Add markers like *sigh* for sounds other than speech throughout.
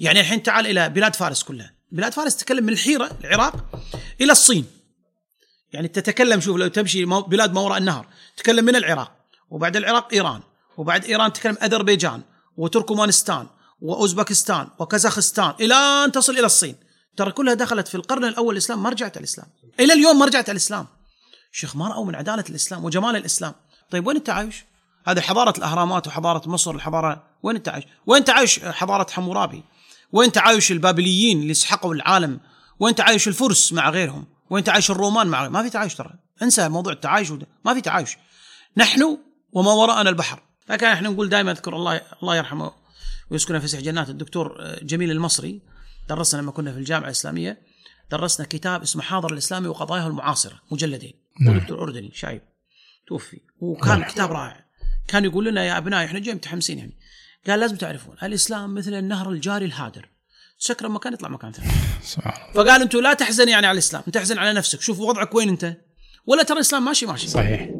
يعني الحين تعال إلى بلاد فارس كلها. بلاد فارس تتكلم من الحيرة العراق إلى الصين. يعني تتكلم شوف لو تمشي بلاد ما وراء النهر تتكلم من العراق وبعد العراق إيران وبعد إيران تتكلم أذربيجان وتركمانستان وأوزبكستان وكازاخستان إلى أن تصل إلى الصين. ترى كلها دخلت في القرن الأول الإسلام ما رجعت الإسلام. إلى اليوم ما رجعت الإسلام. شيخ ما رأوا من عدالة الإسلام وجمال الإسلام. طيب وين التعايش؟ هذه حضارة الأهرامات وحضارة مصر الحضاره وين التعايش؟ وين تعايش حضارة حمورابي؟ وين تعايش البابليين اللي سحقوا العالم؟ وين تعايش الفرس مع غيرهم؟ وين تعايش الرومان مع غيرهم؟ ما في تعايش ترى. انسى موضوع التعايش وده. ما في تعايش. نحن وما وراءنا البحر. لكن إحنا نقول دائما اذكر الله الله يرحمه ويسكنه في جنات. الدكتور جميل المصري درسنا لما كنا في الجامعة الإسلامية درسنا كتاب اسمه حاضر الإسلامي وقضاياه المعاصرة مجلدين. نعم. دكتور أردني شايب. توفي. وكان كتاب رائع. كان يقول لنا يا أبنائي إحنا جاي متحمسين يعني. قال لازم تعرفون. الإسلام مثل النهر الجاري الهادر. سكر مكان يطلع مكان ثاني. سبحان الله. فقال أنتم لا تحزن يعني على الإسلام انت تحزن على نفسك. شوف وضعك وين انت. ولا ترى الإسلام ماشي ماشي. صحيح.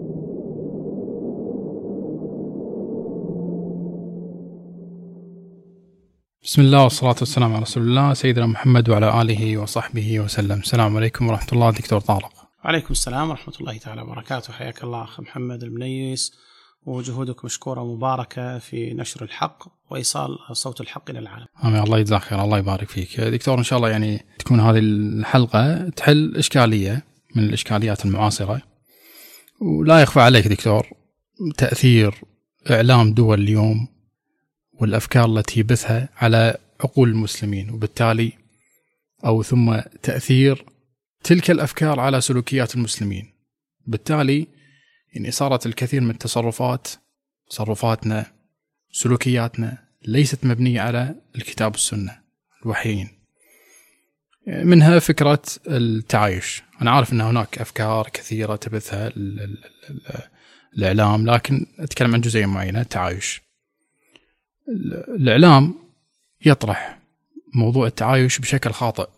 بسم الله والصلاة والسلام على رسول الله سيدنا محمد وعلى آله وصحبه وسلم. السلام عليكم ورحمة الله دكتور طارق. عليكم السلام ورحمة الله تعالى وبركاته. حياك الله أخ محمد المنيس. وجهودك مشكورة ومباركة في نشر الحق وإيصال صوت الحق إلى العالم. آمين. الله يجزاك خير. الله يبارك فيك. دكتور إن شاء الله يعني تكون هذه الحلقة تحل إشكالية من الإشكاليات المعاصرة. ولا يخفى عليك دكتور تأثير إعلام دول اليوم والأفكار التي يبثها على عقول المسلمين وبالتالي أو ثم تأثير تلك الأفكار على سلوكيات المسلمين. بالتالي يعني صارت الكثير من التصرفات تصرفاتنا سلوكياتنا ليست مبنية على الكتاب والسنة الوحيين. منها فكرة التعايش. أنا عارف أن هناك أفكار كثيرة تبثها ال- ال- ال- الإعلام لكن أتكلم عن جزئية معينة التعايش. ال- الإعلام يطرح موضوع التعايش بشكل خاطئ.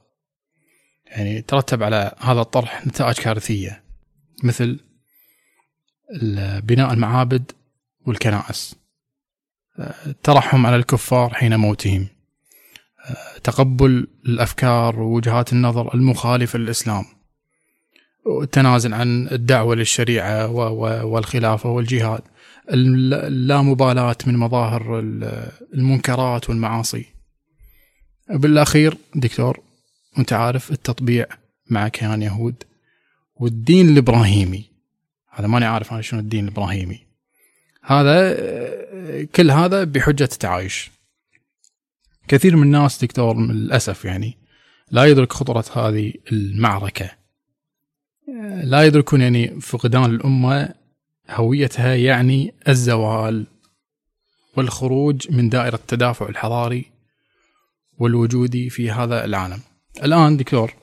يعني ترتب على هذا الطرح نتائج كارثية مثل بناء المعابد والكنائس. الترحم على الكفار حين موتهم. تقبل الأفكار ووجهات النظر المخالفه للإسلام. والتنازل عن الدعوة للشريعة والخلافة والجهاد. الل- اللامبالاه من مظاهر ال- المنكرات والمعاصي. بالأخير دكتور أنت عارف التطبيع مع كيان يهود والدين الإبراهيمي. هذا ماني عارف أنا شنو الدين الإبراهيمي. هذا كل هذا بحجة التعايش. كثير من الناس دكتور للأسف يعني لا يدرك خطرة هذه المعركة. لا يدركون يعني فقدان الأمة هويتها يعني الزوال والخروج من دائرة التدافع الحضاري والوجودي في هذا العالم. الآن دكتور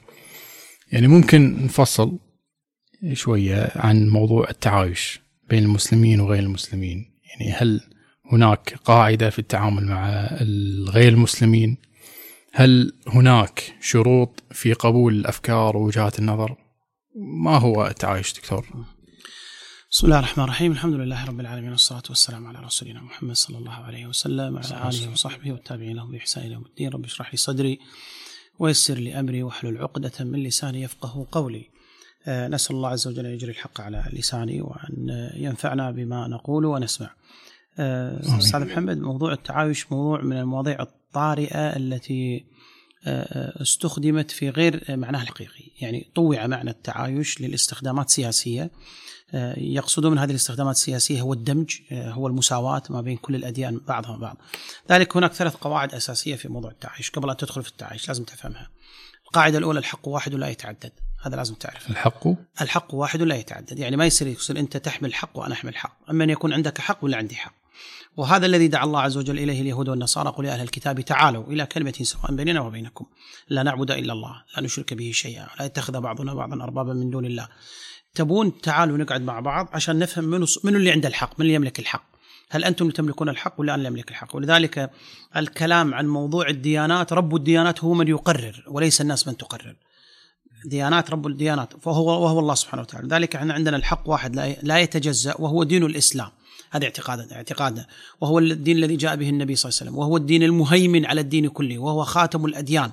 يعني ممكن نفصل. شوية عن موضوع التعايش بين المسلمين وغير المسلمين. يعني هل هناك قاعدة في التعامل مع الغير المسلمين؟ هل هناك شروط في قبول الأفكار ووجهات النظر؟ ما هو التعايش دكتور؟ بسم الله الرحمن الرحيم. الحمد لله رب العالمين والصلاة والسلام على رسولنا محمد صلى الله عليه وسلم وعلى آله وصحبه والتابعين لهم بإحسان إلى يوم الدين. رب اشرح لي صدري ويسر لي أمري واحلل عقدة من لساني يفقه قولي. نسأل الله عز وجل أن يجري الحق على لساني وأن آه، ينفعنا بما نقول ونسمع. آه، أستاذ محمد موضوع التعايش موضوع من المواضيع الطارئة التي آه، استخدمت في غير معناها الحقيقي. يعني طوع معنى التعايش للاستخدامات السياسية. آه، يقصدون من هذه الاستخدامات السياسية هو الدمج آه، هو المساواة ما بين كل الأديان بعضها بعض. ذلك هناك ثلاث قواعد أساسية في موضوع التعايش قبل أن تدخل في التعايش لازم تفهمها. القاعدة الأولى الحق واحد لا يتعدد. هذا لازم تعرفه. الحق؟ الحق واحد لا يتعدد. يعني ما يصير يصير أنت تحمل حق وأنا أحمل حق أما أن يكون عندك حق ولا عندي حق. وهذا الذي دعا الله عز وجل إليه اليهود والنصارى قل يا أهل الكتاب تعالوا إلى كلمة سواء بيننا وبينكم. لا نعبد إلا الله لا نشرك به شيئا لا يتخذ بعضنا بعضا أربابا من دون الله. تبون تعالوا نقعد مع بعض عشان نفهم منو منو اللي عنده الحق من اللي يملك الحق. هل أنتم اللي تملكون الحق ولا أنا اللي أملك الحق؟ ولذلك الكلام عن موضوع الديانات رب الديانات هو من يقرر وليس الناس من تقرر. ديانات رب الديانات فهو وهو الله سبحانه وتعالى. ذلك إحنا عندنا الحق واحد لا يتجزأ وهو دين الإسلام. هذا اعتقادنا اعتقادنا. وهو الدين الذي جاء به النبي صلى الله عليه وسلم. وهو الدين المهيمن على الدين كله وهو خاتم الأديان.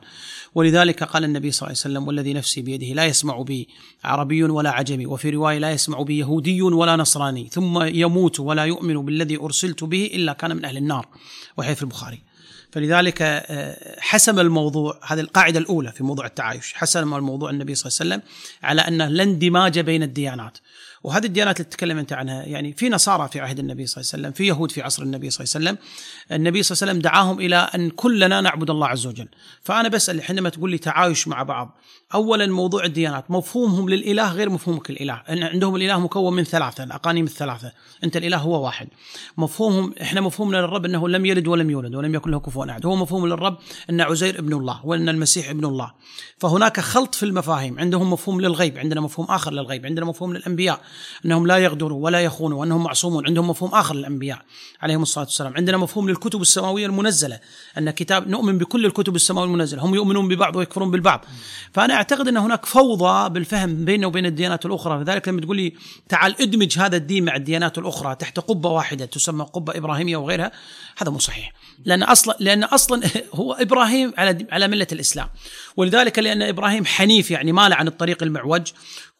ولذلك قال النبي صلى الله عليه وسلم والذي نفسي بيده لا يسمع بي عربي ولا عجمي وفي رواية لا يسمع بي يهودي ولا نصراني ثم يموت ولا يؤمن بالذي أرسلت به إلا كان من أهل النار. في البخاري. فلذلك آه، حسم الموضوع هذه القاعدة الأولى في موضوع التعايش. حسم الموضوع النبي صلى الله عليه وسلم على أنه لا اندماج بين الديانات. وهذه الديانات اللي تكلم أنت عنها يعني في نصارى في عهد النبي صلى الله عليه وسلم، في يهود في عصر النبي صلى الله عليه وسلم، النبي صلى الله عليه وسلم دعاهم إلى أن كلنا نعبد الله عز وجل، فأنا بسأل حينما تقول لي تعايش مع بعض، اولا موضوع الديانات. مفهومهم للإله غير مفهومك الإله، إن عندهم الإله مكون من ثلاثة، الأقانيم الثلاثة، أنت الإله هو واحد. مفهومهم إحنا مفهومنا للرب إنه لم يلد ولم يولد ولم يكن له كفوا أحد، هو مفهوم للرب إن عزير ابن الله وإن المسيح ابن الله. فهناك خلط في المفاهيم، عندهم مفهوم للغيب، عندنا مفهوم آخر للغيب، عندنا مفهوم للأنبياء. إنهم لا يغدروا ولا يخونوا وإنهم معصومون. عندهم مفهوم آخر للأنبياء عليهم الصلاة والسلام. عندنا مفهوم للكتب السماوية المنزلة. أن كتاب نؤمن بكل الكتب السماوية المنزلة. هم يؤمنون ببعض ويكفرون بالبعض. فأنا أعتقد أن هناك فوضى بالفهم بيننا وبين الديانات الأخرى. لذلك لما تقول لي تعال ادمج هذا الدين مع الديانات الأخرى تحت قبة واحدة تسمى قبة إبراهيمية وغيرها هذا مو صحيح. لأن أصلا لأن أصلا *laughs* هو إبراهيم على على ملة الإسلام. ولذلك لأن إبراهيم حنيف يعني مال عن الطريق المعوج.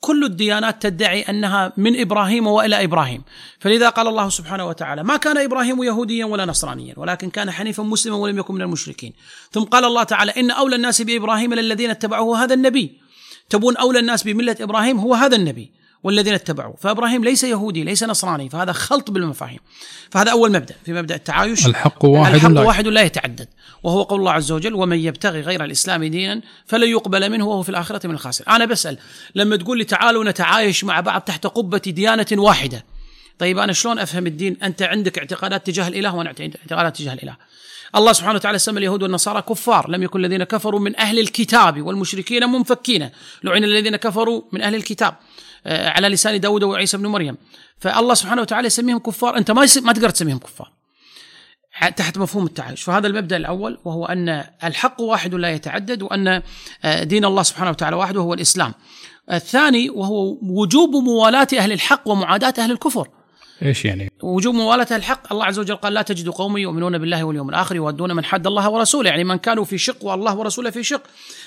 كل الديانات تدعي أنها من إبراهيم وإلى إبراهيم، فلذا قال الله سبحانه وتعالى: ما كان إبراهيم يهوديا ولا نصرانيا، ولكن كان حنيفا مسلما ولم يكن من المشركين. ثم قال الله تعالى: إن أولى الناس بإبراهيم للذين اتبعوه هذا النبي. تبون أولى الناس بملة إبراهيم هو هذا النبي. والذين اتبعوه. فإبراهيم ليس يهودي ليس نصراني فهذا خلط بالمفاهيم. فهذا أول مبدأ في مبدأ التعايش. الحق واحد الحق لا واحد لا يتعدد وهو قول الله عز وجل ومن يبتغي غير الإسلام دينا فلن يقبل منه وهو في الآخرة من الخاسرين. أنا بسأل لما تقول لي تعالوا نتعايش مع بعض تحت قبة ديانة واحدة طيب أنا شلون أفهم الدين؟ أنت عندك اعتقادات تجاه الإله وأنا اعتقادات تجاه الإله. الله سبحانه وتعالى سمى اليهود والنصارى كفار لم يكن الذين كفروا من أهل الكتاب والمشركين منفكين لعن الذين كفروا من أهل الكتاب آه، على لسان داود وعيسى بن مريم. فالله سبحانه وتعالى يسميهم كفار أنت ما ما تقدر تسميهم كفار. تحت مفهوم التعايش. فهذا المبدأ الأول وهو أن الحق واحد لا يتعدد وأن آه، دين الله سبحانه وتعالى واحد وهو الإسلام. الثاني وهو وجوب موالاة أهل الحق ومعاداة أهل الكفر. إيش يعني؟ وجوب موالاة الحق الله عز وجل قال لا تجد قوم يؤمنون بالله واليوم الآخر يودون من حد الله ورسوله يعني من كانوا في شق والله ورسوله في شق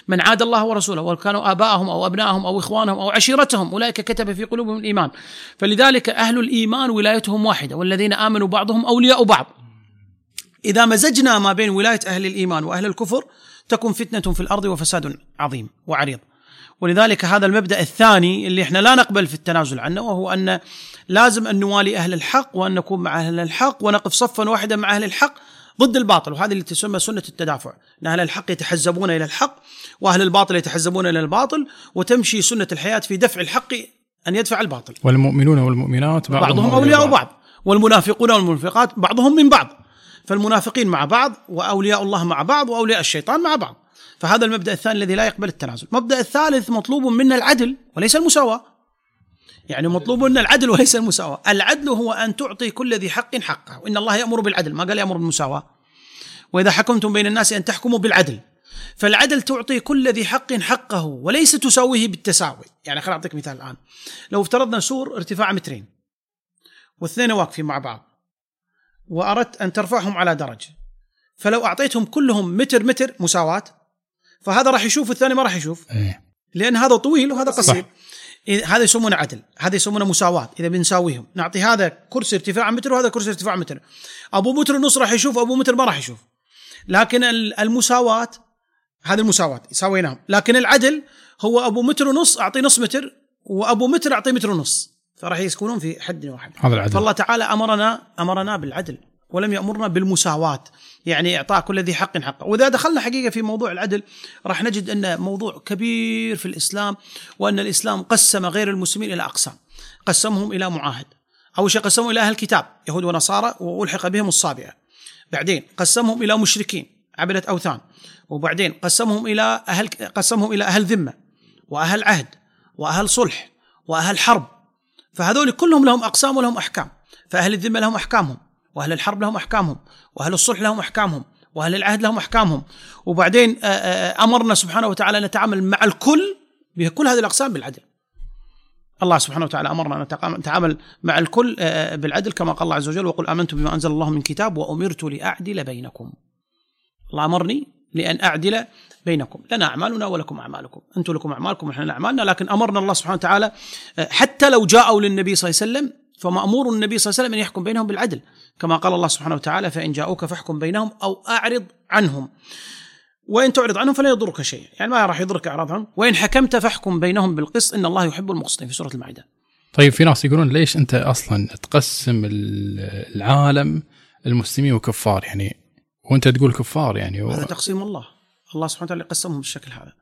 من عاد الله ورسوله وكانوا آباءهم أو أبنائهم أو إخوانهم أو عشيرتهم أولئك كتب في قلوبهم الإيمان. فلذلك أهل الإيمان ولايتهم واحدة والذين آمنوا بعضهم أولياء بعض. إذا مزجنا ما بين ولاية أهل الإيمان وأهل الكفر تكون فتنة في الأرض وفساد عظيم وعريض. ولذلك هذا المبدأ الثاني اللي إحنا لا نقبل في التنازل عنه وهو أن لازم أن نوالي أهل الحق وأن نكون مع أهل الحق ونقف صفا واحدا مع أهل الحق ضد الباطل. وهذه اللي تسمى سنة التدافع. إن أهل الحق يتحزبون إلى الحق وأهل الباطل يتحزبون إلى الباطل وتمشي سنة الحياة في دفع الحق أن يدفع الباطل. والمؤمنون والمؤمنات بعضهم, بعضهم أولياء بعض. والمنافقون والمنافقات بعضهم من بعض. فالمنافقين مع بعض وأولياء الله مع بعض وأولياء الشيطان مع بعض. فهذا المبدأ الثاني الذي لا يقبل التنازل. المبدأ الثالث مطلوب منا العدل وليس المساواة. يعني مطلوب منا العدل وليس المساواة. العدل هو أن تعطي كل ذي حق حقه. وان الله يأمر بالعدل. ما قال يأمر بالمساواة؟ وإذا حكمتم بين الناس أن تحكموا بالعدل. فالعدل تعطي كل ذي حق حقه وليس تساويه بالتساوي. يعني خليني أعطيك مثال الآن. لو افترضنا سور ارتفاع مترين واثنين واقفين مع بعض وأردت أن ترفعهم على درج فلو أعطيتهم كلهم متر متر مساواة فهذا راح يشوف والثاني ما راح يشوف. إيه. لأن هذا طويل وهذا قصير. صح. هذا يسمونه عدل هذا يسمونه مساواة إذا بنساويهم. نعطي هذا كرسي ارتفاع متر وهذا كرسي ارتفاع متر. أبو متر ونص راح يشوف أبو متر ما راح يشوف. لكن ال- المساواة هذه المساواة سويناهم لكن العدل هو أبو متر ونص أعطيه نص متر وأبو متر أعطيه متر ونص. فراح يسكنون في حد واحد. هذا العدل. فالله تعالى أمرنا أمرنا بالعدل ولم يأمرنا بالمساواة. يعني إعطاء كل ذي حق حقه. وإذا دخلنا حقيقة في موضوع العدل راح نجد أن موضوع كبير في الإسلام وأن الإسلام قسم غير المسلمين إلى أقسام. قسمهم إلى معاهد. أول شيء قسمهم إلى أهل الكتاب يهود ونصارى وألحق بهم الصابئة. بعدين قسمهم إلى مشركين عبدة أوثان. وبعدين قسمهم إلى أهل قسمهم إلى أهل ذمة وأهل عهد وأهل صلح وأهل حرب. فهذول كلهم لهم أقسام ولهم أحكام. فأهل الذمة لهم أحكامهم. وأهل الحرب لهم أحكامهم وأهل الصلح لهم أحكامهم وأهل العهد لهم أحكامهم. وبعدين آه، آه، أمرنا سبحانه وتعالى أن نتعامل مع الكل بكل هذه الأقسام بالعدل. الله سبحانه وتعالى أمرنا أن نتعامل مع الكل آه، بالعدل كما قال الله عز وجل وقل امنت بما أنزل الله من كتاب وأمرت لأعدل بينكم. الله أمرني لأن أعدل بينكم، لنا أعمالنا ولكم أعمالكم، أنتم لكم أعمالكم ونحن لنا أعمالنا، لكن أمرنا الله سبحانه وتعالى آه، حتى لو جاءوا للنبي صلى الله عليه وسلم فمأمور النبي صلى الله عليه وسلم أن يحكم بينهم بالعدل، كما قال الله سبحانه وتعالى فإن جاءوك فاحكم بينهم أو أعرض عنهم. وإن تعرض عنهم فلا يضرك شيء، يعني ما راح يضرك اعراض عنهم، وإن حكمت فاحكم بينهم بالقسط إن الله يحب المقسطين في سورة المائدة. طيب في ناس يقولون ليش أنت أصلا تقسم ال- العالم المسلمين وكفار؟ يعني وأنت تقول كفار يعني و... هذا تقسيم الله. الله سبحانه وتعالى قسمهم بالشكل هذا.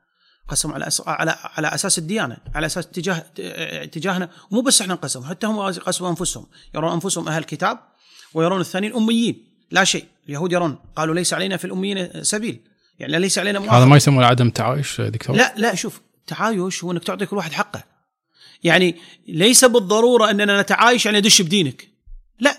قسم على أس... على على أساس الديانة على أساس اتجاه اتجاهنا مو بس إحنا نقسم حتى هم قسموا أنفسهم. يرون أنفسهم أهل كتاب ويرون الثانيين أميين. لا شيء اليهود يرون قالوا ليس علينا في الأميين سبيل. يعني ليس علينا هذا مؤاخذة ما يسمونه عدم تعايش دكتور؟ لا لا شوف تعايش هو إنك تعطي كل واحد حقه. يعني ليس بالضرورة إننا نتعايش يعني ادش بدينك. لا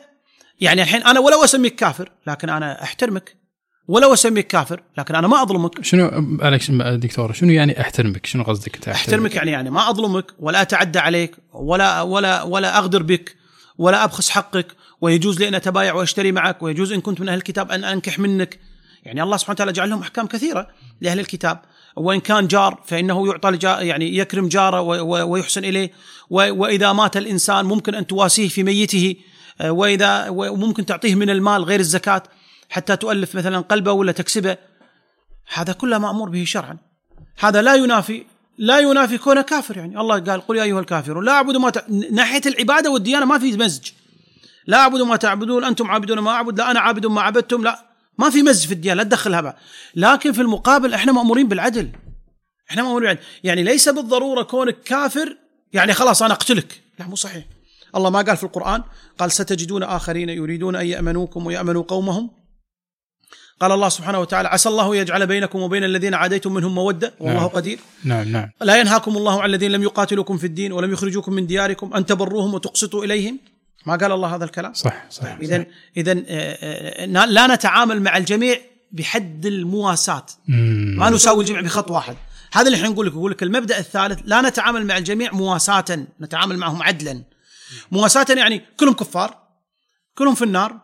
يعني الحين أنا ولو أسميك كافر لكن أنا أحترمك. ولو اسميك كافر لكن أنا ما أظلمك. شنو معلش دكتور شنو يعني أحترمك؟ شنو قصدك انت أحترمك يعني يعني ما أظلمك ولا أتعدى عليك ولا ولا ولا أغدر بك ولا أبخس حقك ويجوز لي أن أتبايع وأشتري معك ويجوز إن كنت من أهل الكتاب أن أنكح منك. يعني الله سبحانه وتعالى جعل لهم أحكام كثيرة لأهل الكتاب. وإن كان جار فإنه يعطى يعني يكرم جاره ويحسن إليه. وإذا مات الإنسان ممكن أن تواسيه في ميته. آه، وإذا وممكن تعطيه من المال غير الزكاة. حتى تؤلف مثلا قلبه ولا تكسبه. هذا كله مأمور به شرعا. هذا لا ينافي لا ينافي كونه كافر يعني. الله قال قل يا أيها الكافرون لا أعبد ما ت... ناحية العبادة والديانة ما في مزج. لا أعبد ما تعبدون أنتم عابدون ما أعبد لا أنا عابد ما عبدتم لا. ما في مزج في الديانة لا تدخلها بقى. لكن في المقابل إحنا مأمورين بالعدل. إحنا مأمورين بالعدل. يعني ليس بالضرورة كونك كافر يعني خلاص أنا أقتلك. لا مو صحيح. الله ما قال في القرآن قال ستجدون آخرين يريدون أن يأمنوكم ويأمنوا قومهم. قال الله سبحانه وتعالى عسى الله يجعل بينكم وبين الذين عاديتم منهم مودة. والله نعم. قدير. نعم نعم. لا ينهاكم الله عن الذين لم يقاتلوكم في الدين ولم يخرجوكم من دياركم أن تبروهم وتقسطوا إليهم. ما قال الله هذا الكلام؟ صح صح اذا اذا لا نتعامل مع الجميع بحد المواساة. مم. ما نساوي الجميع بخط واحد. هذا اللي إحنا نقول لك يقول لك المبدأ الثالث لا نتعامل مع الجميع مواساة نتعامل معهم عدلا. مواساة يعني كلهم كفار كلهم في النار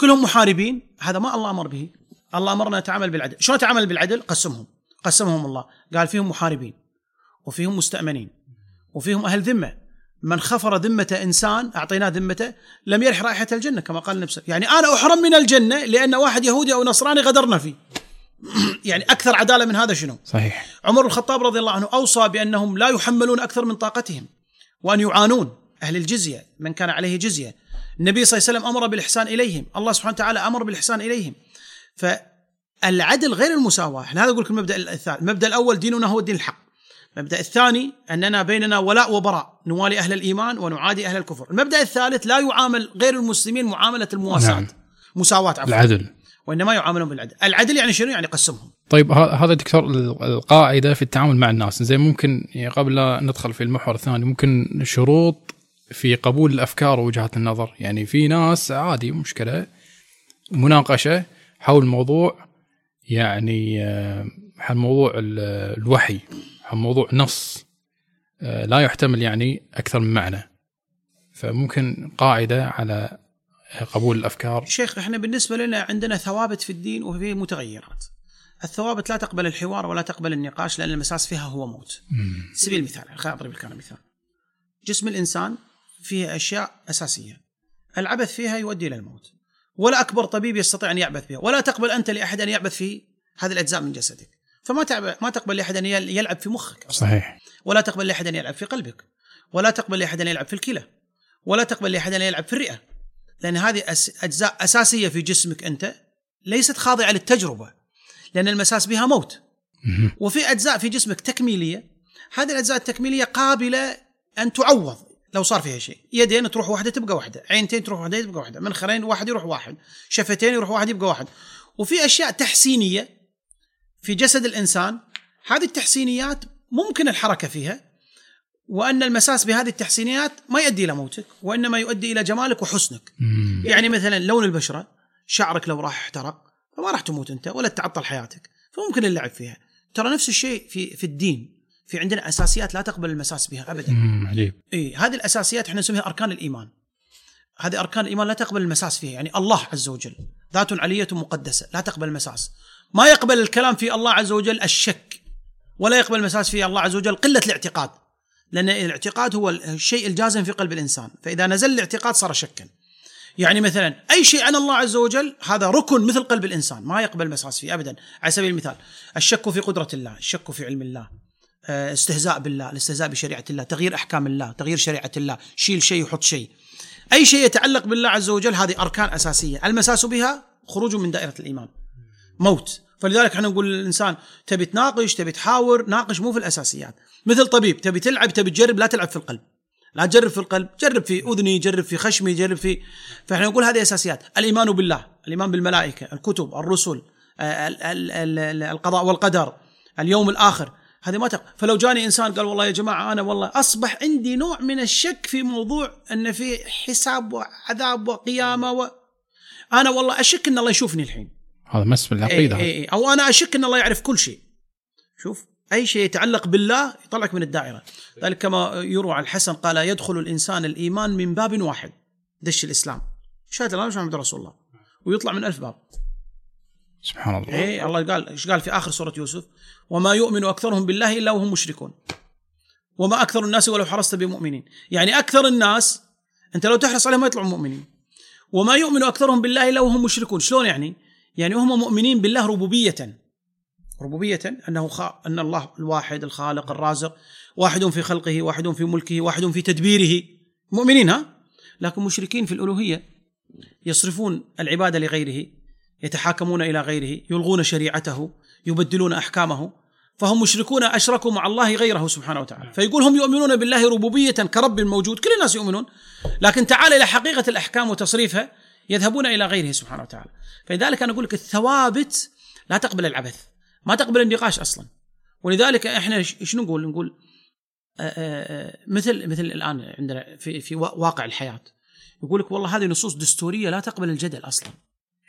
كلهم محاربين. هذا ما الله أمر به. الله أمرنا نتعامل بالعدل. شلون نتعامل بالعدل؟ قسمهم. قسمهم الله. قال فيهم محاربين وفيهم مستأمنين وفيهم أهل ذمة. من خفر ذمة إنسان أعطيناه ذمته لم يرح رائحة الجنة كما قال النبي يعني أنا أحرم من الجنة لأن واحد يهودي أو نصراني غدرنا فيه. *clears throat* يعني أكثر عدالة من هذا شنو؟ صحيح. عمر الخطاب رضي الله عنه أوصى بأنهم لا يحملون أكثر من طاقتهم وأن يعانون أهل الجزية من كان عليه جزية. النبي صلى الله عليه وسلم أمر بالإحسان إليهم. الله سبحانه وتعالى أمر بالإحسان إليهم. فالعدل غير المساواة. إحنا هذا أقول لك المبدأ الثالث المبدأ الأول ديننا هو الدين الحق. المبدأ الثاني أننا بيننا ولاء وبراء. نوالي أهل الإيمان ونعادي أهل الكفر. المبدأ الثالث لا يعامل غير المسلمين معاملة المواساة. نعم. مساواة عفوا. العدل. وإنما يعاملون بالعدل. العدل يعني شنو؟ يعني قسمهم طيب هذا دكتور ال- القاعدة في التعامل مع الناس. زي ممكن يعني قبل لا ندخل في المحور الثاني ممكن شروط في قبول الأفكار ووجهات النظر. يعني في ناس عادي مشكلة مناقشة حول موضوع يعني آه، حول موضوع ال- الوحي حول موضوع نص آه، لا يحتمل يعني أكثر من معنى فممكن قاعدة على قبول الأفكار شيخ إحنا بالنسبة لنا عندنا ثوابت في الدين وفي متغيرات. الثوابت لا تقبل الحوار ولا تقبل النقاش لأن المساس فيها هو موت. مم. سبيل المثال خليني أضرب لك أنا مثال. جسم الإنسان فيه أشياء أساسية. العبث فيها يؤدي إلى الموت. ولا أكبر طبيب يستطيع أن يعبث بها، ولا تقبل أنت لأحد أن يعبث في هذه الأجزاء من جسدك. فما تعب ما تقبل لأحد أن يل- يلعب في مخك أصلاً. صحيح ولا تقبل لأحد أن يلعب في قلبك. ولا تقبل لأحد أن يلعب في الكلى. ولا تقبل لأحد أن يلعب في الرئة. لأن هذه أس- أجزاء أساسية في جسمك أنت ليست خاضعة للتجربة. لأن المساس بها موت. وفي أجزاء في جسمك تكميلية هذه الأجزاء التكميلية قابلة أن تعوض لو صار فيها شيء. يدين تروح واحدة تبقى واحدة. عينتين تروح واحدة تبقى واحدة. منخرين واحد يروح واحد. شفتين يروح واحد يبقى واحد. وفي أشياء تحسينية في جسد الإنسان. هذه التحسينيات ممكن الحركة فيها وأن المساس بهذه التحسينيات ما يؤدي إلى موتك وإنما يؤدي إلى جمالك وحسنك. مم. يعني مثلا لون البشرة شعرك لو راح احترق فما راح تموت أنت ولا تعطل حياتك. فممكن اللعب فيها. ترى نفس الشيء في في الدين. في عندنا أساسيات لا تقبل المساس بها ابدا. عجيب. إي هذه الأساسيات إحنا نسميها أركان الإيمان. هذه أركان الإيمان لا تقبل المساس فيها يعني الله عز وجل ذات علية مقدسة لا تقبل المساس. ما يقبل الكلام في الله عز وجل الشك ولا يقبل المساس في الله عز وجل قلة الاعتقاد لأن الاعتقاد هو الشيء الجازم في قلب الإنسان. فإذا نزل الاعتقاد صار شكا. يعني مثلا أي شيء عن الله عز وجل هذا ركن مثل قلب الإنسان ما يقبل المساس فيه ابدا. على سبيل المثال الشك في قدرة الله الشك في علم الله استهزاء بالله الاستهزاء بشريعة الله تغيير أحكام الله تغيير شريعة الله شيل شيء وحط شيء. أي شيء يتعلق بالله عز وجل هذه أركان أساسية. المساس بها خروج من دائرة الإيمان. موت. فلذلك إحنا نقول للإنسان تبي تناقش تبي تحاور ناقش مو في الأساسيات. مثل طبيب تبي تلعب تبي تجرب لا تلعب في القلب. لا تجرب في القلب جرب في أذني جرب في خشمي جرب في. فإحنا نقول هذه أساسيات. الإيمان بالله الإيمان بالملائكة الكتب الرسل آه، ال- ال- ال- القضاء والقدر اليوم الآخر. هذه ما تق... فلو جاني إنسان قال والله يا جماعة أنا والله أصبح عندي نوع من الشك في موضوع أن في حساب وعذاب وقيامة و... أنا والله أشك إن الله يشوفني الحين. هذا مس بالعقيده إيه إيه إيه. أو أنا أشك إن الله يعرف كل شيء. شوف أي شيء يتعلق بالله يطلعك من الدائرة. ذلك كما يروى عن الحسن قال يدخل الإنسان الإيمان من باب واحد. دش الإسلام. شهاده لا محمد رسول الله. ويطلع من ألف باب. سبحان الله. إيه الله قال إيش قال في آخر سورة يوسف؟ وما يؤمن أكثرهم بالله إلا وهم مشركون. وما أكثر الناس ولو حرصت بمؤمنين. يعني أكثر الناس أنت لو تحرص عليهم ما يطلعون مؤمنين. وما يؤمن أكثرهم بالله إلا وهم مشركون. شلون يعني؟ يعني هم مؤمنين بالله ربوبية. ربوبية أنه خ... أن الله الواحد الخالق الرازق واحد في خلقه واحد في ملكه واحد في تدبيره. مؤمنين ها؟ لكن مشركين في الألوهية يصرفون العبادة لغيره. يتحاكمون إلى غيره يلغون شريعته يبدلون أحكامه فهم مشركون أشركوا مع الله غيره سبحانه وتعالى. فيقول هم يؤمنون بالله ربوبية كرب موجود كل الناس يؤمنون لكن تعال إلى حقيقة الأحكام وتصريفها يذهبون إلى غيره سبحانه وتعالى. فلذلك أنا أقول لك الثوابت لا تقبل العبث ما تقبل النقاش أصلا. ولذلك إحنا إيش نقول؟ نقول آآ آآ مثل مثل الآن عندنا في في واقع الحياة. يقول لك والله هذه نصوص دستورية لا تقبل الجدل أصلا.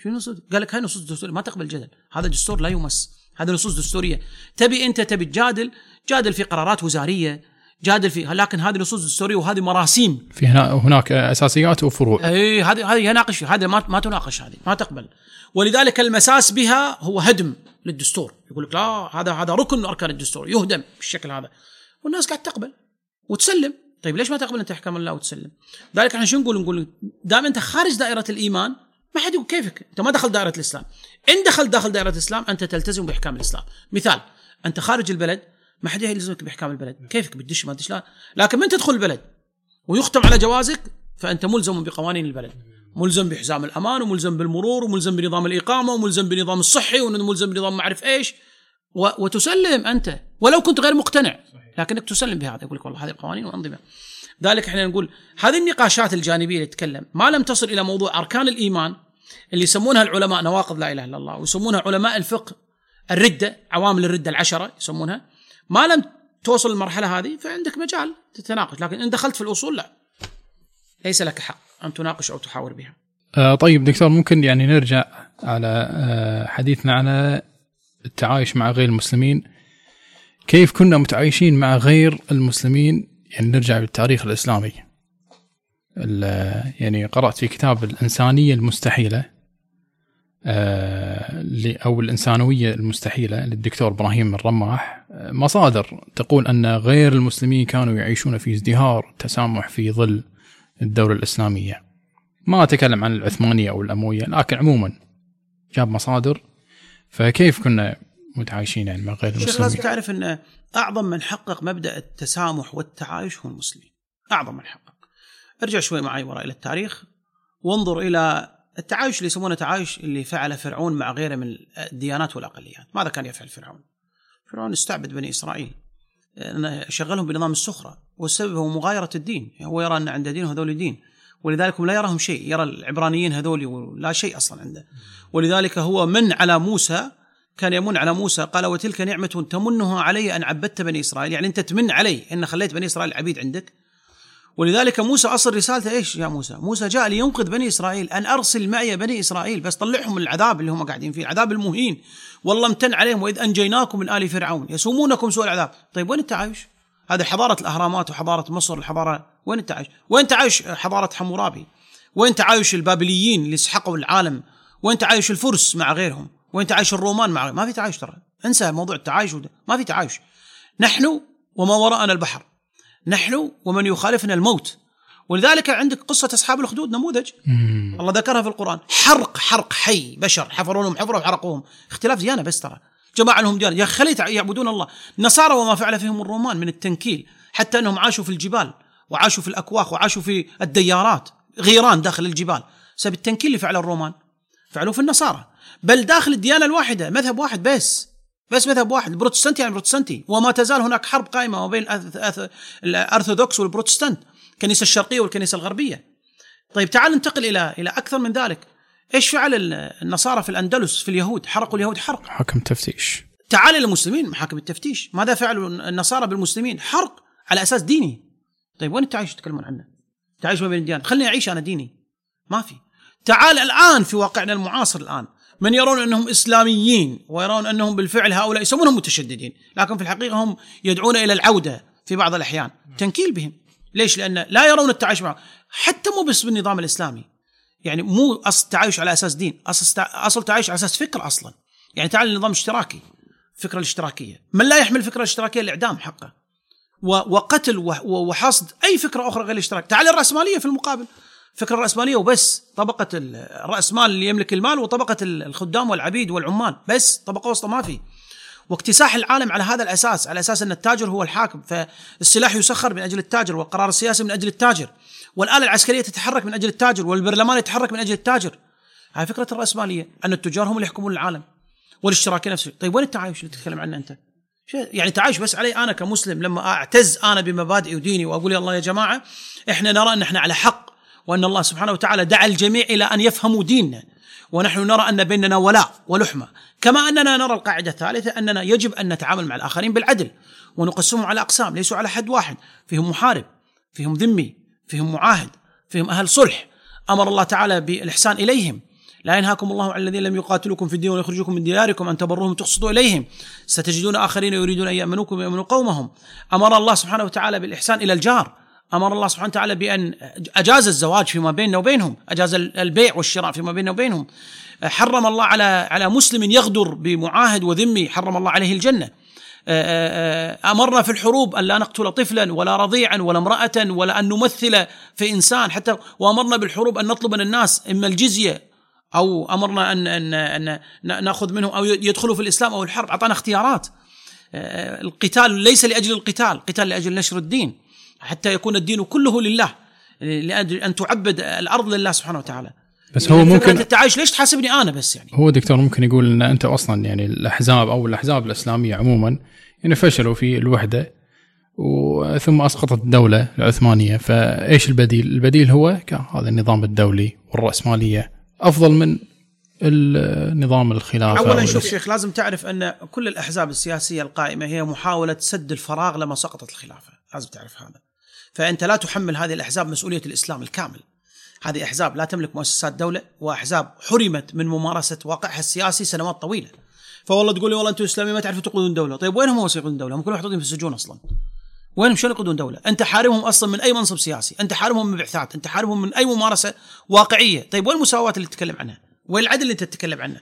شو نصوص؟ قال لك هاي نصوص دستورية ما تقبل الجدل، هذا دستور لا يمس، هذا نصوص دستورية، تبي أنت تبي تجادل، جادل في قرارات وزارية، جادل في لكن هذه نصوص دستورية وهذه مراسيم. في هنا هناك أساسيات وفروع. إي هذه هذه يناقش هذا ما ما تناقش هذه، ما تقبل. ولذلك المساس بها هو هدم للدستور، يقول لك لا هذا هذا ركن من أركان الدستور يهدم بالشكل هذا. والناس قاعد تقبل وتسلم، طيب ليش ما تقبل أنت احكام الله وتسلم؟ ذلك إحنا شو نقول؟ نقول دام أنت خارج دائرة الإيمان ما حد يقول كيفك؟ انت ما دخل دائرة الإسلام. إن دخلت داخل دائرة الإسلام أنت تلتزم بإحكام الإسلام. مثال أنت خارج البلد ما حد يلزمك بإحكام البلد. كيفك؟ بتدش ما تدش لا لكن من تدخل البلد؟ ويختم على جوازك فأنت ملزم بقوانين البلد. ملزم بحزام الأمان وملزم بالمرور وملزم بنظام الإقامة وملزم بنظام الصحي وملزم بنظام ما اعرف إيش. وتسلم أنت. ولو كنت غير مقتنع. لكنك تسلم بهذا. يقول لك والله هذه القوانين والأنظمة. ذلك إحنا نقول هذه النقاشات الجانبية اللي تتكلم ما لم تصل إلى موضوع أركان الإيمان اللي يسمونها العلماء نواقض لا إله إلا الله ويسمونها علماء الفقه الردة عوامل الردة العشرة يسمونها. ما لم توصل المرحلة هذه فعندك مجال تتناقش لكن إن دخلت في الأصول لا. ليس لك حق أن تناقش أو تحاور بها. آه طيب دكتور ممكن يعني نرجع على آه حديثنا على التعايش مع غير المسلمين. كيف كنا متعايشين مع غير المسلمين؟ يعني نرجع بالتاريخ الإسلامي. يعني قرأت في كتاب الإنسانية المستحيلة أو الإنسانوية المستحيلة للدكتور إبراهيم الرماح. مصادر تقول أن غير المسلمين كانوا يعيشون في ازدهار تسامح في ظل الدولة الإسلامية. ما أتكلم عن العثمانية أو الأموية لكن عموما جاب مصادر. فكيف كنا متعايشين يعني مع غير المسلمين لازم تعرف إن أعظم من حقق مبدأ التسامح والتعايش هم المسلمين. أعظم من حقق. ارجع شوي معي وراء إلى التاريخ. وانظر إلى التعايش اللي يسمونه تعايش اللي فعله فرعون مع غيره من الديانات والأقليات. ماذا كان يفعل فرعون؟ فرعون استعبد بني إسرائيل. شغلهم بنظام السخرة والسبب هو مغايرة الدين. هو يرى أن عند دين هذول دين. ولذلك لا يراهم شيء. يرى العبرانيين هذول لا شيء أصلا عنده. ولذلك هو من على موسى كان يمن على موسى قال وتلك نعمة تمنها علي أن عبدت بني إسرائيل يعني أنت تمن علي أن خليت بني إسرائيل عبيد عندك ولذلك موسى اصل رسالته إيش يا موسى؟ موسى جاء لينقذ بني إسرائيل أن أرسل معي بني إسرائيل بس طلعهم من العذاب اللي هم قاعدين فيه، العذاب المهين والله امتن عليهم وإذ أنجيناكم من آل فرعون يسومونكم سوء العذاب، طيب وين التعايش؟ هذه حضارة الأهرامات وحضارة مصر الحضارة وين التعايش؟ وين تعايش حضارة حمورابي؟ وين تعايش البابليين اللي سحقوا العالم؟ وين تعايش الفرس مع غيرهم؟ وين تعايش الرومان مع؟ ما في تعايش ترى، انسى موضوع التعايش وده. ما في تعايش. نحن وما وراءنا البحر. نحن ومن يخالفنا الموت. ولذلك عندك قصة أصحاب الأخدود نموذج مم. الله ذكرها في القرآن حرق حرق حي بشر حفروا لهم حفرة وحرقوهم اختلاف ديانة بس ترى جماعة لهم ديانة يا أخي خلي يعبدون الله النصارى وما فعل فيهم الرومان من التنكيل حتى أنهم عاشوا في الجبال وعاشوا في الأكواخ وعاشوا في الديارات غيران داخل الجبال بسبب التنكيل اللي فعله الرومان فعلوه في النصارى. بل داخل الديانة الواحدة مذهب واحد بس. بس مذهب واحد البروتستانتي يعني بروتستانتي وما تزال هناك حرب قائمة ما بين الأرثوذكس والبروتستانت الكنيسة الشرقية والكنيسة الغربية. طيب تعال ننتقل إلى إلى أكثر من ذلك. إيش فعل ال- النصارى في الأندلس في اليهود؟ حرقوا اليهود حرق. حكم تفتيش. تعال إلى المسلمين محاكم التفتيش. ماذا فعلوا النصارى بالمسلمين؟ حرق على أساس ديني. طيب وين التعايش تتكلمون عنه؟ تعايش ما بين الديانات خليني أعيش أنا ديني. ما في. تعال الآن في واقعنا المعاصر الآن. من يرون أنهم إسلاميين ويرون أنهم بالفعل هؤلاء يسمونهم متشددين لكن في الحقيقة هم يدعون إلى العودة في بعض الأحيان. تنكيل بهم. ليش؟ لأن لا يرون التعايش معهم. حتى مو بس بالنظام الإسلامي. يعني مو أصل تعايش على أساس دين أصل تع- أصل تعايش على أساس فكر أصلا. يعني تعال النظام الاشتراكي الفكرة الاشتراكية. من لا يحمل الفكرة الاشتراكية؟ الإعدام حقه. وقتل وحصد أي فكرة أخرى غير الاشتراك. تعال الرأسمالية في المقابل. فكره الرأسمالية وبس. طبقة ال- الراس مال اللي يملك المال وطبقة ال- الخدام والعبيد والعمال. بس طبقة وسطى ما في. واكتساح العالم على هذا الأساس على أساس أن التاجر هو الحاكم. فالسلاح يسخر من أجل التاجر والقرار السياسي من أجل التاجر. والآلة العسكرية تتحرك من أجل التاجر والبرلمان يتحرك من أجل التاجر. هاي فكرة الرأسمالية أن التجار هم اللي يحكمون العالم والاشتراكيه نفسه. طيب وين التعايش؟ اللي تتكلم عنه أنت؟ يعني تعايش بس علي أنا كمسلم لما أعتز أنا بمبادئي وديني وأقول يا الله يا جماعة إحنا نرى أن إحنا على حق. وأن الله سبحانه وتعالى دعا الجميع إلى أن يفهموا ديننا. ونحن نرى أن بيننا ولاء ولحمة. كما أننا نرى القاعدة الثالثة أننا يجب أن نتعامل مع الآخرين بالعدل. ونقسمهم على أقسام ليسوا على حد واحد. فيهم محارب فيهم ذمي فيهم معاهد فيهم أهل صلح. أمر الله تعالى بالإحسان إليهم. لا ينهاكم الله عن الذين لم يقاتلوكم في الدين ويخرجوكم من دياركم أن تبروهم تقسطوا إليهم. ستجدون آخرين يريدون أن يأمنوكم ويأمنوا قومهم. أمر الله سبحانه وتعالى بالإحسان إلى الجار. أمر الله سبحانه وتعالى بأن أجاز الزواج فيما بيننا وبينهم أجاز البيع والشراء فيما بيننا وبينهم. حرم الله على على مسلم يغدر بمعاهد وذمي حرم الله عليه الجنة. أمرنا في الحروب أن لا نقتل طفلا ولا رضيعا ولا امرأة ولا أن نمثل في إنسان. حتى وأمرنا بالحروب أن نطلب من الناس إما الجزية أو أمرنا ان ان أن نأخذ منهم أو يدخلوا في الإسلام أو الحرب. أعطانا اختيارات. القتال ليس لأجل القتال قتال لأجل نشر الدين. حتى يكون الدين كله لله ان تعبد الأرض لله سبحانه وتعالى بس هو ممكن التعايش ليش تحاسبني أنا بس يعني هو دكتور ممكن يقول إن أنت أصلا يعني الأحزاب أو الأحزاب الإسلامية عموما يعني فشلوا في الوحدة وثم أسقطت الدولة العثمانية فإيش البديل؟ البديل هو هذا النظام الدولي والرأسمالية أفضل من النظام الخلافة اولا شوف شيخ لازم تعرف أن كل الأحزاب السياسية القائمة هي محاولة سد الفراغ لما سقطت الخلافة، لازم تعرف هذا. فأنت لا تحمل هذه الأحزاب مسؤولية الإسلام الكامل. هذه أحزاب لا تملك مؤسسات دولة وأحزاب حرمت من ممارسة واقعها السياسي سنوات طويلة. فوالله تقول لي والله أنتم إسلاميين ما تعرفوا تقودون دولة، طيب وين هم يقودون دولة؟ هم كلهم محطوطين في السجون أصلا. وينهم شلون يقودون دولة؟ أنت حارمهم أصلا من أي منصب سياسي، أنت حارمهم من بعثات، أنت حارمهم من أي ممارسة واقعية، طيب وين المساواة اللي تتكلم عنها؟ وين العدل اللي أنت تتكلم عنه؟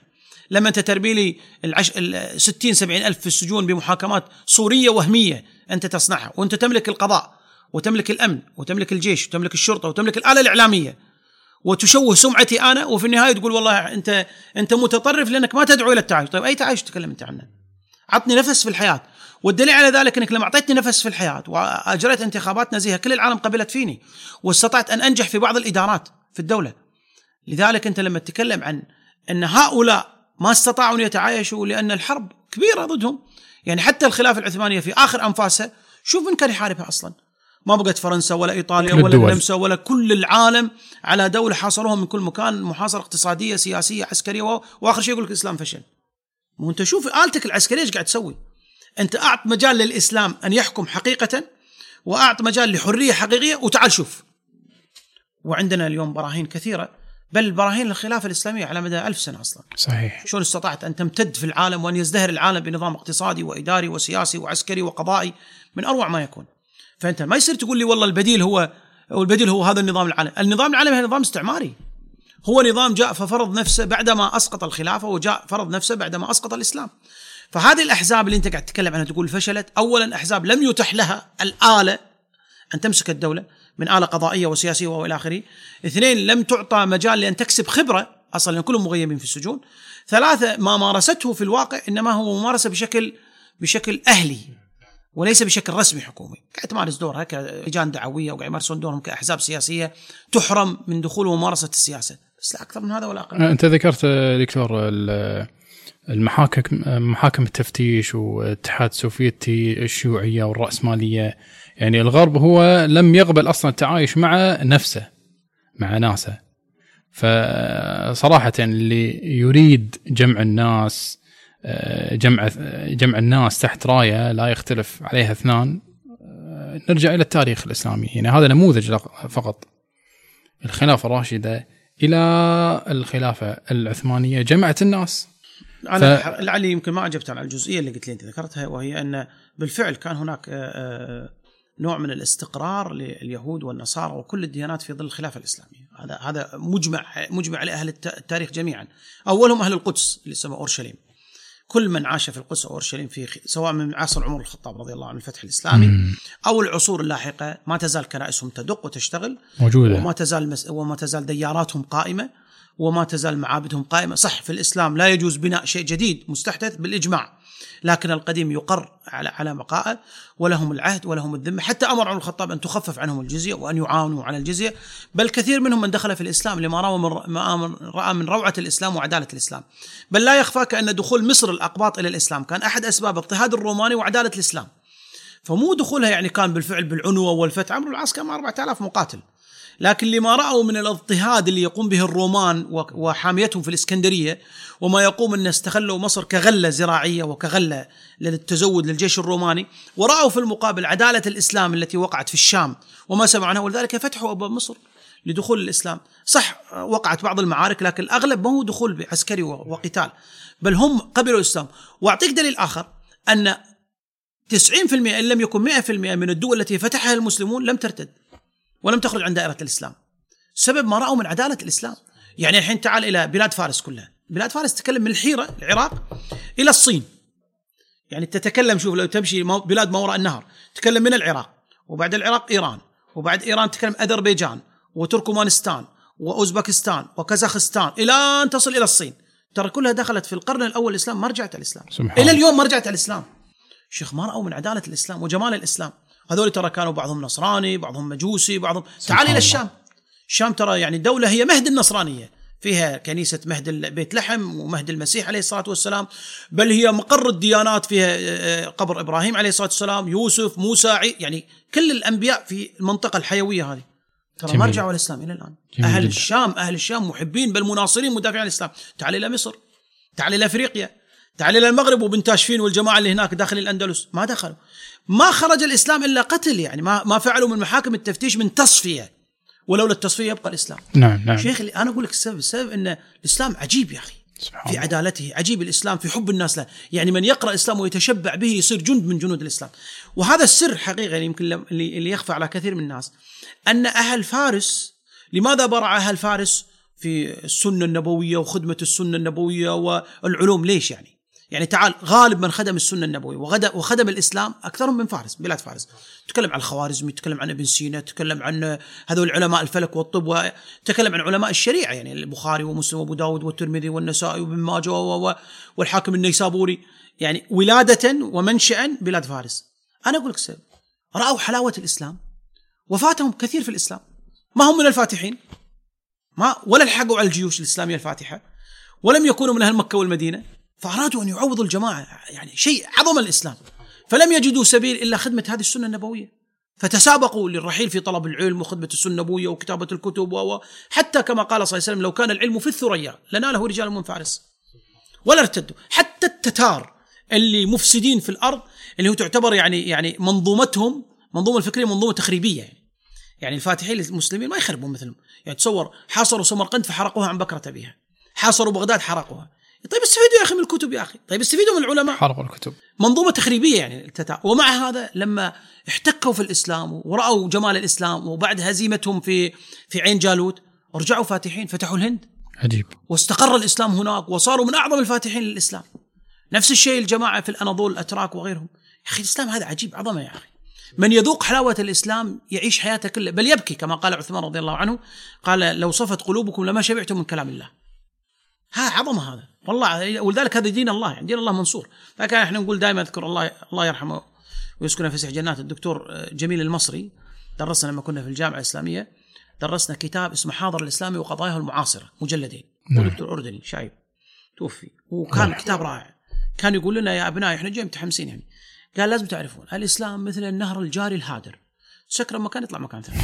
لما أنت ترمي لي. ال 60 70 ألف في السجون بمحاكمات صورية وهمية أنت تصنعها وأنت تملك القضاء وتملك الأمن وتملك الجيش وتملك الشرطة وتملك الآلة الإعلامية. وتشوه سمعتي آنا وفي النهاية تقول والله أنت أنت متطرف لأنك ما تدعو إلى التعايش، طيب أي تعايش تتكلم أنت عنه؟ عطني نفس في الحياة، والدليل على ذلك إنك لما أعطيتني نفس في الحياة وأجريت انتخابات نزيهة كل العالم قبلت فيني واستطعت أن أنجح في بعض الإدارات في الدولة. لذلك أنت لما تتكلم عن أن هؤلاء ما استطاعوا أن يتعايشوا لأن الحرب كبيرة ضدهم. يعني حتى الخلافة العثمانية في آخر أنفاسها شوف من كان يحاربها أصلا. ما بقت فرنسا ولا إيطاليا ولا النمسا ولا كل العالم على دولة حاصروها من كل مكان محاصرة اقتصادية سياسية عسكرية وآخر شيء يقول لك الإسلام فشل. مو أنت شوف آلتك العسكرية إيش قاعد تسوي؟ أنت أعط مجال للإسلام أن يحكم حقيقة وأعط مجال لحرية حقيقية وتعال شوف. وعندنا اليوم براهين كثيرة بل براهين الخلافه الإسلامية على مدى ألف سنة أصلا. صحيح. شلون استطاعت أن تمتد في العالم وأن يزدهر العالم بنظام اقتصادي وإداري وسياسي وعسكري وقضائي من أروع ما يكون. فأنت ما يصير تقول لي والله البديل هو والبديل هو هذا النظام العالمي. النظام العالمي هو نظام استعماري. هو نظام جاء ففرض نفسه بعدما أسقط الخلافة وجاء فرض نفسه بعدما أسقط الإسلام. فهذه الأحزاب اللي أنت قاعد تتكلم عنها تقول فشلت. اولا أحزاب لم يتح لها الآلة أن تمسك الدولة من آلة قضائية وسياسية وإلى آخره. اثنين لم تعطى مجال لأن تكسب خبرة أصلا كلهم مغيبين في السجون. ثلاثة ما مارسته في الواقع إنما هو ممارسة بشكل بشكل أهلي. وليس بشكل رسمي حكومي. قاعد تمارس دورها كلجان دعوية وقاعد يمارسون دورهم كأحزاب سياسية تحرم من دخول وممارسه السياسة. بس لا أكثر من هذا ولا أقل. أنت ذكرت دكتور ال- المحاكم محاكم التفتيش والاتحاد السوفيتي الشيوعية والرأسمالية. يعني الغرب هو لم يقبل أصلا التعايش مع نفسه مع ناسه. فصراحة اللي يريد جمع الناس جمع جمع الناس تحت راية لا يختلف عليها اثنان. نرجع إلى التاريخ الإسلامي. يعني هذا نموذج فقط. الخلافة الراشدة إلى الخلافة العثمانية جمعت الناس. أنا ف-. لعلي يمكن ما اجبت على الجزئية اللي قلت لي أنت ذكرتها وهي أن بالفعل كان هناك نوع من الاستقرار لليهود والنصارى وكل الديانات في ظل الخلافة الإسلامية، هذا هذا مجمع مجمع عليه أهل الت- التاريخ جميعا، أولهم أهل القدس اللي يسمى أورشليم. كل من عاش في القدس أو أورشليم في سواء من عصر عمر الخطاب رضي الله عنه الفتح الإسلامي أو العصور اللاحقة ما تزال كنائسهم تدق وتشتغل موجودة. وما تزال مس... وما تزال دياراتهم قائمة. وما تزال معابدهم قائمة، صح في الإسلام لا يجوز بناء شيء جديد مستحدث بالإجماع، لكن القديم يقر على على بقائه ولهم العهد ولهم الذمة، حتى أمر عمر الخطاب أن تخفف عنهم الجزية وأن يعاونوا على الجزية، بل كثير منهم من دخل في الإسلام لما رأى من رأى من روعة الإسلام وعدالة الإسلام. بل لا يخفاك ان دخول مصر الأقباط إلى الإسلام كان أحد أسباب اضطهاد الروماني وعدالة الإسلام. فمو دخولها يعني كان بالفعل بالعنوة والفتح، عمرو العاص كان 4000 مقاتل. لكن لما رأوا من الاضطهاد اللي يقوم به الرومان وحاميتهم في الإسكندرية وما يقوم أن استغلوا مصر كغلة زراعية وكغلة للتزود للجيش الروماني ورأوا في المقابل عدالة الإسلام التي وقعت في الشام وما سمعوا عنها ولذلك فتحوا أبواب مصر لدخول الإسلام. صح وقعت بعض المعارك لكن الأغلب ما هو دخول عسكري وقتال بل هم قبلوا الإسلام. وأعطيك دليل آخر أن 90% إن لم يكن 100% من الدول التي فتحها المسلمون لم ترتد. ولم تخرج عن دائرة الإسلام. سبب ما رأوا من عدالة الإسلام. يعني الحين تعال إلى بلاد فارس كلها. بلاد فارس تتكلم من الحيرة العراق إلى الصين. يعني تتكلم شوف لو تمشي بلاد ما وراء النهر تتكلم من العراق وبعد العراق إيران وبعد إيران تتكلم أذربيجان وتركمانستان وأوزبكستان وكازاخستان إلى أن تصل إلى الصين. ترى كلها دخلت في القرن الأول الإسلام ما رجعت الإسلام. سبحان إلى. اليوم ما رجعت الإسلام. شيخ ما رأوا من عدالة الإسلام وجمال الإسلام. هذول ترى كانوا بعضهم نصراني بعضهم مجوسي بعضهم تعال الله. الشام. الشام ترى يعني دولة هي مهد النصرانية. فيها كنيسة مهد بيت لحم ومهد المسيح عليه الصلاة والسلام بل هي مقر الديانات فيها آه، قبر إبراهيم عليه الصلاة والسلام يوسف موسى يعني كل الأنبياء في المنطقة الحيوية هذه. ترى ما. رجعوا الإسلام إلى الآن. أهل جدا. الشام أهل الشام محبين بل مناصرين مدافعين عن الإسلام. تعال إلى مصر. تعال إلى أفريقيا. تعال إلى المغرب وبن تاشفين والجماعة اللي هناك داخل الأندلس. ما دخلوا. ما خرج الإسلام إلا قتل يعني. ما ما فعلوا من محاكم التفتيش من تصفية. ولولا التصفية يبقى الإسلام. نعم نعم. شيخ أنا أقول لك السبب السبب إن الإسلام عجيب يا أخي. سبحان في. عدالته عجيب الإسلام في حب الناس له. يعني من يقرأ الإسلام ويتشبع به يصير جند من جنود الإسلام. وهذا السر حقيقة يعني يمكن اللي يخفى على كثير من الناس. أن أهل فارس لماذا برع أهل فارس في السنة النبوية وخدمة السنة النبوية والعلوم؟ ليش يعني؟ يعني تعال غالب من خدم السنة النبوية وغدا وخدم الإسلام أكثرهم من فارس بلاد فارس. تكلم عن الخوارزمي تكلم عن ابن سينا تكلم عن هذول علماء الفلك والطب وتكلم عن علماء الشريعة يعني البخاري ومسلم وأبو داود والترمذي والنسائي وابن ماجه والحاكم النيسابوري. يعني ولادة ومنشأ بلاد فارس. أنا أقول لك سبب رأوا حلاوة الإسلام؟ وفاتهم كثير في الإسلام. ما هم من الفاتحين؟ ما ولا لحقوا على الجيوش الإسلامية الفاتحة ولم يكونوا من أهل مكة والمدينة. فأرادوا أن يعوضوا الجماعة يعني شيء عظم الإسلام. فلم يجدوا سبيل إلا خدمة هذه السنة النبوية. فتسابقوا للرحيل في طلب العلم وخدمة السنة النبوية وكتابة الكتب و حتى كما قال صلى الله عليه وسلم لو كان العلم في الثريا لناله رجال من فارس. ولا ارتدوا. حتى التتار اللي مفسدين في الأرض اللي هو تعتبر يعني يعني منظومتهم منظومة الفكرية منظومة تخريبية. يعني يعني الفاتحين المسلمين ما يخربون مثلهم. يعني تصور حاصروا سمرقند فحرقوها عن بكرة أبيها. حاصروا بغداد حرقوها طيب استفيدوا يا أخي من الكتب يا أخي. طيب استفيدوا من العلماء. حرقوا الكتب. منظومة تخريبية يعني التتا... ومع هذا لما احتكوا في الإسلام ورأوا جمال الإسلام وبعد هزيمتهم في في عين جالوت رجعوا فاتحين فتحوا الهند. عجيب. واستقر الإسلام هناك وصاروا من أعظم الفاتحين للإسلام. نفس الشيء الجماعة في الأناضول الأتراك وغيرهم. يا أخي الإسلام هذا عجيب عظمة يا أخي. من يذوق حلاوة الإسلام يعيش حياته كلها بل يبكي كما قال عثمان رضي الله عنه قال لو صفت قلوبكم لما شبعتم من كلام الله. ها عظمة هذا. والله ولذلك هذا دين الله يعني دين الله منصور. لكن إحنا نقول دائما أذكر الله الله يرحمه ويسكنه في سح جنات الدكتور جميل المصري درسنا لما كنا في الجامعة الإسلامية درسنا كتاب اسمه حاضر الإسلامي وقضاياه المعاصرة مجلدين. نعم. دكتور أردني شايب توفي. وكان كتاب رائع. كان يقول لنا يا أبنائي إحنا جاي متحمسين يعني. قال لازم تعرفون الإسلام مثل النهر الجاري الهادر. سكر مكان يطلع مكان ثاني.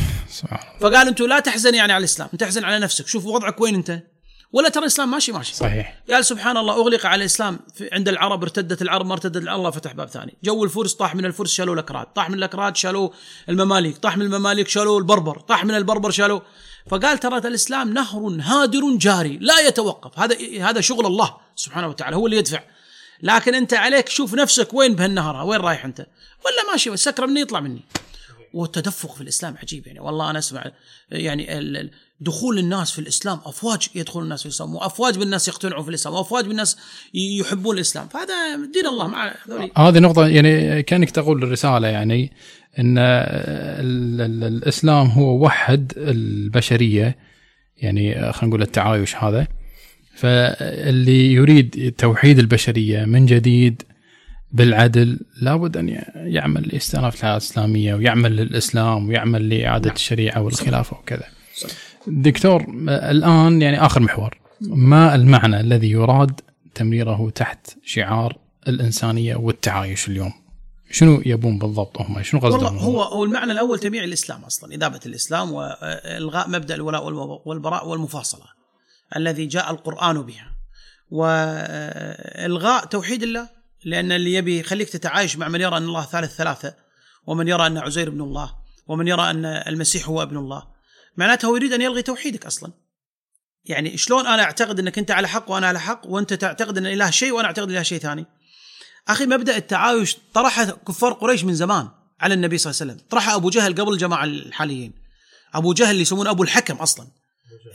فقال أنتم لا تحزن يعني على الإسلام انت تحزن على نفسك. شوف وضعك وين أنت؟ ولا ترى الإسلام ماشي ماشي. صحيح. قال سبحان الله أغلق على الإسلام عند العرب ارتدت العرب ما ارتدت الله فتح باب ثاني. جو الفرس طاح من الفرس شالوا الأكراد. طاح من الأكراد شالوا المماليك. طاح من المماليك شالوا البربر. طاح من البربر شالوا فقال ترى الإسلام نهر هادر جاري لا يتوقف. هذا هذا شغل الله سبحانه وتعالى هو اللي يدفع. لكن أنت عليك شوف نفسك وين بهالنهر وين رايح أنت؟ ولا ماشي السكره مني يطلع مني. والتدفق في الإسلام عجيب يعني. والله أنا أسمع يعني دخول الناس في الإسلام أفواج يدخل الناس في الإسلام وأفواج بالناس يقتنعوا في الإسلام وأفواج بالناس يحبون الإسلام. فهذا دين الله مع هذولي هذه نقطة يعني كأنك تقول الرسالة يعني إن ال- ال- الإسلام هو وحد البشرية يعني خلينا نقول التعايش هذا. فاللي يريد توحيد البشرية من جديد بالعدل لابد أن يعمل لاستئناف الحياة الاسلامية ويعمل للإسلام ويعمل لإعادة الشريعة والخلافة وكذا. دكتور الآن يعني آخر محور ما المعنى الذي يراد تمريره تحت شعار الإنسانية والتعايش اليوم؟ شنو يبون بالضبط هم؟ شنو قصدهم؟ هو هو المعنى الأول تبيع الإسلام أصلا إذابة الإسلام وإلغاء مبدأ الولاء والبراء والمفاصلة الذي جاء القرآن بها وإلغاء توحيد الله لأن اللي يبي يخليك تتعايش مع من يرى أن الله ثالث ثلاثة ومن يرى أن عزير ابن الله ومن يرى أن المسيح هو ابن الله معناته هو يريد أن يلغي توحيدك أصلا. يعني شلون أنا أعتقد إنك أنت على حق وأنا على حق وأنت تعتقد إن الإله شيء وأنا أعتقد الإله شيء ثاني. أخي مبدأ التعايش طرحه كفار قريش من زمان على النبي صلى الله عليه وسلم. طرحه أبو جهل قبل الجماعه الحاليين. أبو جهل اللي يسمونه أبو الحكم أصلا.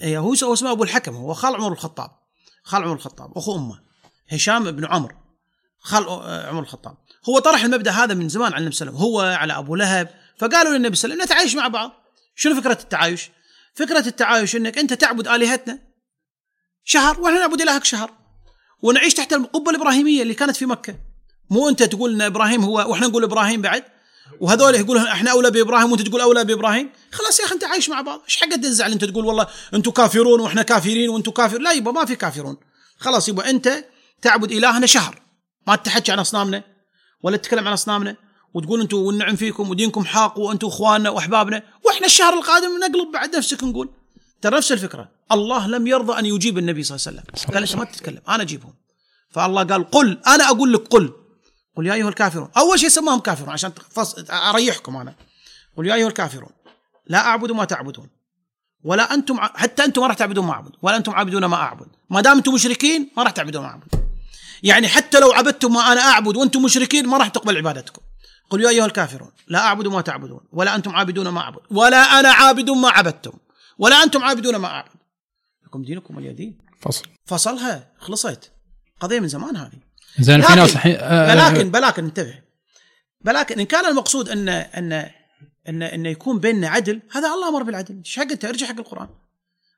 إيه هو هو اسمه أبو الحكم هو خال عمر الخطاب. خال عمر الخطاب أخو أمه. هشام بن عمر. خال عمر الخطاب. هو طرح المبدأ هذا من زمان على النبي صلى الله عليه وسلم. هو على أبو لهب. فقالوا للنبي صلى الله عليه وسلم نتعايش مع بعض. شنو فكرة التعايش؟ فكرة التعايش إنك أنت تعبد آلهتنا شهر وإحنا نعبد إلهك شهر ونعيش تحت القبة الإبراهيمية اللي كانت في مكة. مو أنت تقول إن إبراهيم هو وإحنا نقول إبراهيم بعد؟ وهذول يقولون إحنا أولى بإبراهيم وأنت تقول أولى بإبراهيم؟ خلاص يا أخي أنت عايش مع بعض. إيش حق تنزعل أنت تقول والله أنتم كافرون وإحنا كافرين وأنتم كافر؟ لا يبا ما في كافرون. خلاص يبا أنت تعبد إلهنا شهر. ما تحكي عن أصنامنا ولا تتكلم عن أصنامنا. وتقول أنتم والنعم فيكم ودينكم حاق وأنتم اخواننا واحبابنا وإحنا الشهر القادم نقلب بعد نفسك نقول. ترى نفس الفكرة. الله لم يرضى أن يجيب النبي صلى الله عليه وسلم. قال انت ما تتكلم؟ أنا أجيبهم. فالله قال قل. أنا أقول لك قل. قل يا أيها الكافرون. أول شيء سماهم كافرون عشان تفص... أريحكم أنا. قل يا أيها الكافرون. لا أعبد ما تعبدون. ولا أنتم. حتى أنتم ما راح تعبدون ما أعبد. ولا أنتم عابدون ما أعبد. ما دام أنتم مشركين ما راح تعبدون ما أعبد. يعني حتى لو عبدتم ما أنا أعبد وأنتم مشركين ما راح تقبل عبادتكم. قل يا أيها الكافرون لا أعبد ما تعبدون ولا أنتم عابدون ما أعبد ولا أنا عابد ما عبدتم ولا أنتم عابدون ما أعبد. لكم دينكم ولي دين فصل. فصلها خلصت. قضية من زمان هذه. زين في ناس الحين آه، بلاكن بلاكن انتبه. بلاكن إن كان المقصود ان ان ان أن يكون بيننا عدل هذا الله أمر بالعدل. إيش حق أنت؟ ارجع حق القرآن.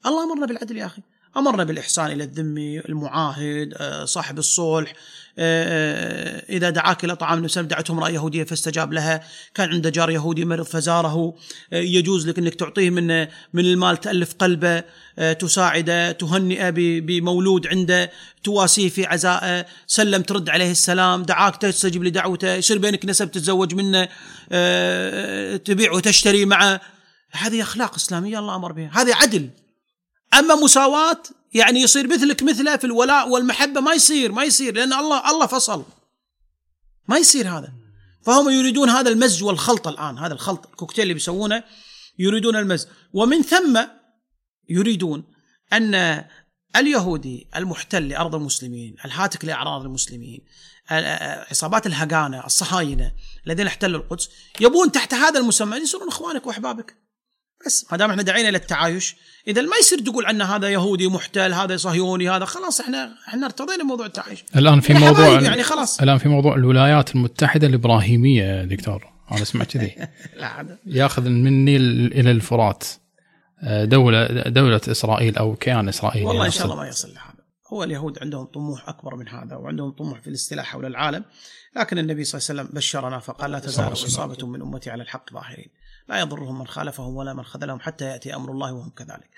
الله أمرنا بالعدل يا أخي. أمرنا بالإحسان إلى الذمي المعاهد آه، صاحب الصلح آه، إذا دعاك إلى طعام النبي دعته امراه يهودية فاستجاب لها. كان عنده جار يهودي مرض فزاره آه، يجوز لك إنك تعطيه من من المال تألف قلبه آه، تساعده تهنئه بمولود عنده تواسيه في عزائه سلم ترد عليه السلام دعاك تستجيب لدعوته يصير بينك نسب تتزوج منه آه، تبيع وتشتري معه. هذه أخلاق إسلامية الله أمر بها. هذه عدل. أما مساواة يعني يصير مثلك مثله في الولاء والمحبة ما يصير ما يصير لأن الله الله فصل. ما يصير هذا. فهم يريدون هذا المزج والخلط الآن هذا الخلط الكوكتيل اللي بيسوونه يريدون المزج. ومن ثم يريدون أن اليهودي المحتل لأرض المسلمين الهاتك لأعراض المسلمين عصابات الهجانه الصهاينة الذين احتلوا القدس يبون تحت هذا المسمى يصيرون إخوانك وأحبابك. بس ما دام إحنا دعينا إلى التعايش إذا ما يصير تقول عنا هذا يهودي محتل هذا صهيوني هذا خلاص إحنا إحنا ارتضينا موضوع التعايش. الآن في موضوع يعني خلاص. الآن في موضوع الولايات المتحدة الإبراهيمية دكتور. أنا سمعت كذي. *laughs* لا ياخذ من النيل إلى الفرات. دولة دولة إسرائيل أو كيان اسرائيل والله إن شاء الله ما يصل لهذا. هو اليهود عندهم طموح أكبر من هذا وعندهم طموح في الاستيلاء حول العالم. لكن النبي صلى الله عليه وسلم بشرنا فقال لا تزال اصابه من أمتي على الحق ظاهرين. لا يضرهم من خالفهم ولا من خذلهم حتى يأتي أمر الله وهم كذلك.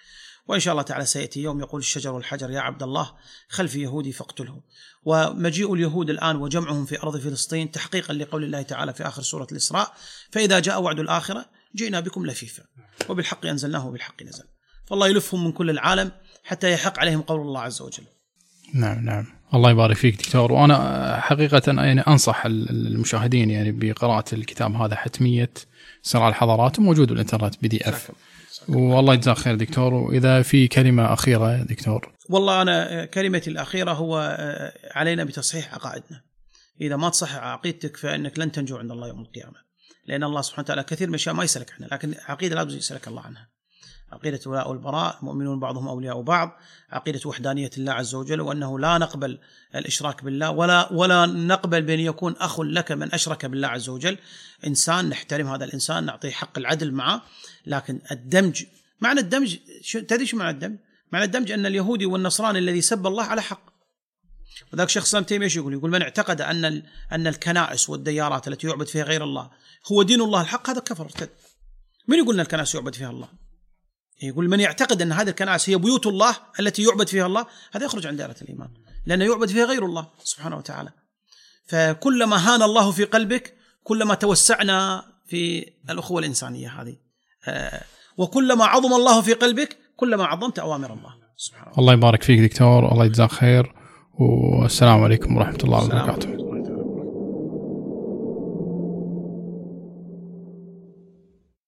وإن شاء الله تعالى سيأتي يوم يقول الشجر والحجر يا عبد الله خلفي يهودي فاقتله ومجيء اليهود الآن وجمعهم في أرض فلسطين تحقيقا لقول الله تعالى في آخر سورة الإسراء فإذا جاء وعد الآخرة جئنا بكم لفيفا. وبالحق أنزلناه وبالحق نزل. فالله يلفهم من كل العالم حتى يحق عليهم قول الله عز وجل. نعم نعم. الله يبارك فيك دكتور. وأنا حقيقة يعني أنصح المشاهدين يعني بقراءة الكتاب هذا حتمية صراع الحضارات وموجود بالإنترنت بي دي إف. والله يجزاك خير دكتور. وإذا في كلمة أخيرة دكتور. والله أنا كلمتي الأخيرة هو علينا بتصحيح عقائدنا. إذا ما تصحح عقيدتك فإنك لن تنجو عند الله يوم القيامة. لأن الله سبحانه وتعالى كثير من الأشياء ما يسألك عنها لكن عقيدة لابد يسألك الله عنها. عقيدة الولاء والبراء المؤمنون بعضهم أولياء بعض عقيدة وحدانية الله عز وجل وأنه لا نقبل الإشراك بالله ولا ولا نقبل بأن يكون أخ لك من أشرك بالله عز وجل إنسان نحترم هذا الإنسان نعطيه حق العدل معه لكن الدمج معنى الدمج تدري شو معنى الدمج؟ معنى الدمج أن اليهودي والنصراني الذي سب الله على حق وذاك شيخ الاسلام تيمية إيش يقول؟ يقول من اعتقد أن أن الكنائس والديارات التي يعبد فيها غير الله هو دين الله الحق هذا كفر ارتد. من يقول أن الكنائس يعبد فيها الله؟ يقول من يعتقد أن هذه الكنائس هي بيوت الله التي يعبد فيها الله هذا يخرج عن دائرة الإيمان لأنه يعبد فيها غير الله سبحانه وتعالى. فكلما هان الله في قلبك كلما توسعنا في الأخوة الإنسانية هذه وكلما عظم الله في قلبك كلما عظمت أوامر الله سبحانه الله يبارك فيك دكتور الله يجزاك خير والسلام عليكم ورحمة الله وبركاته.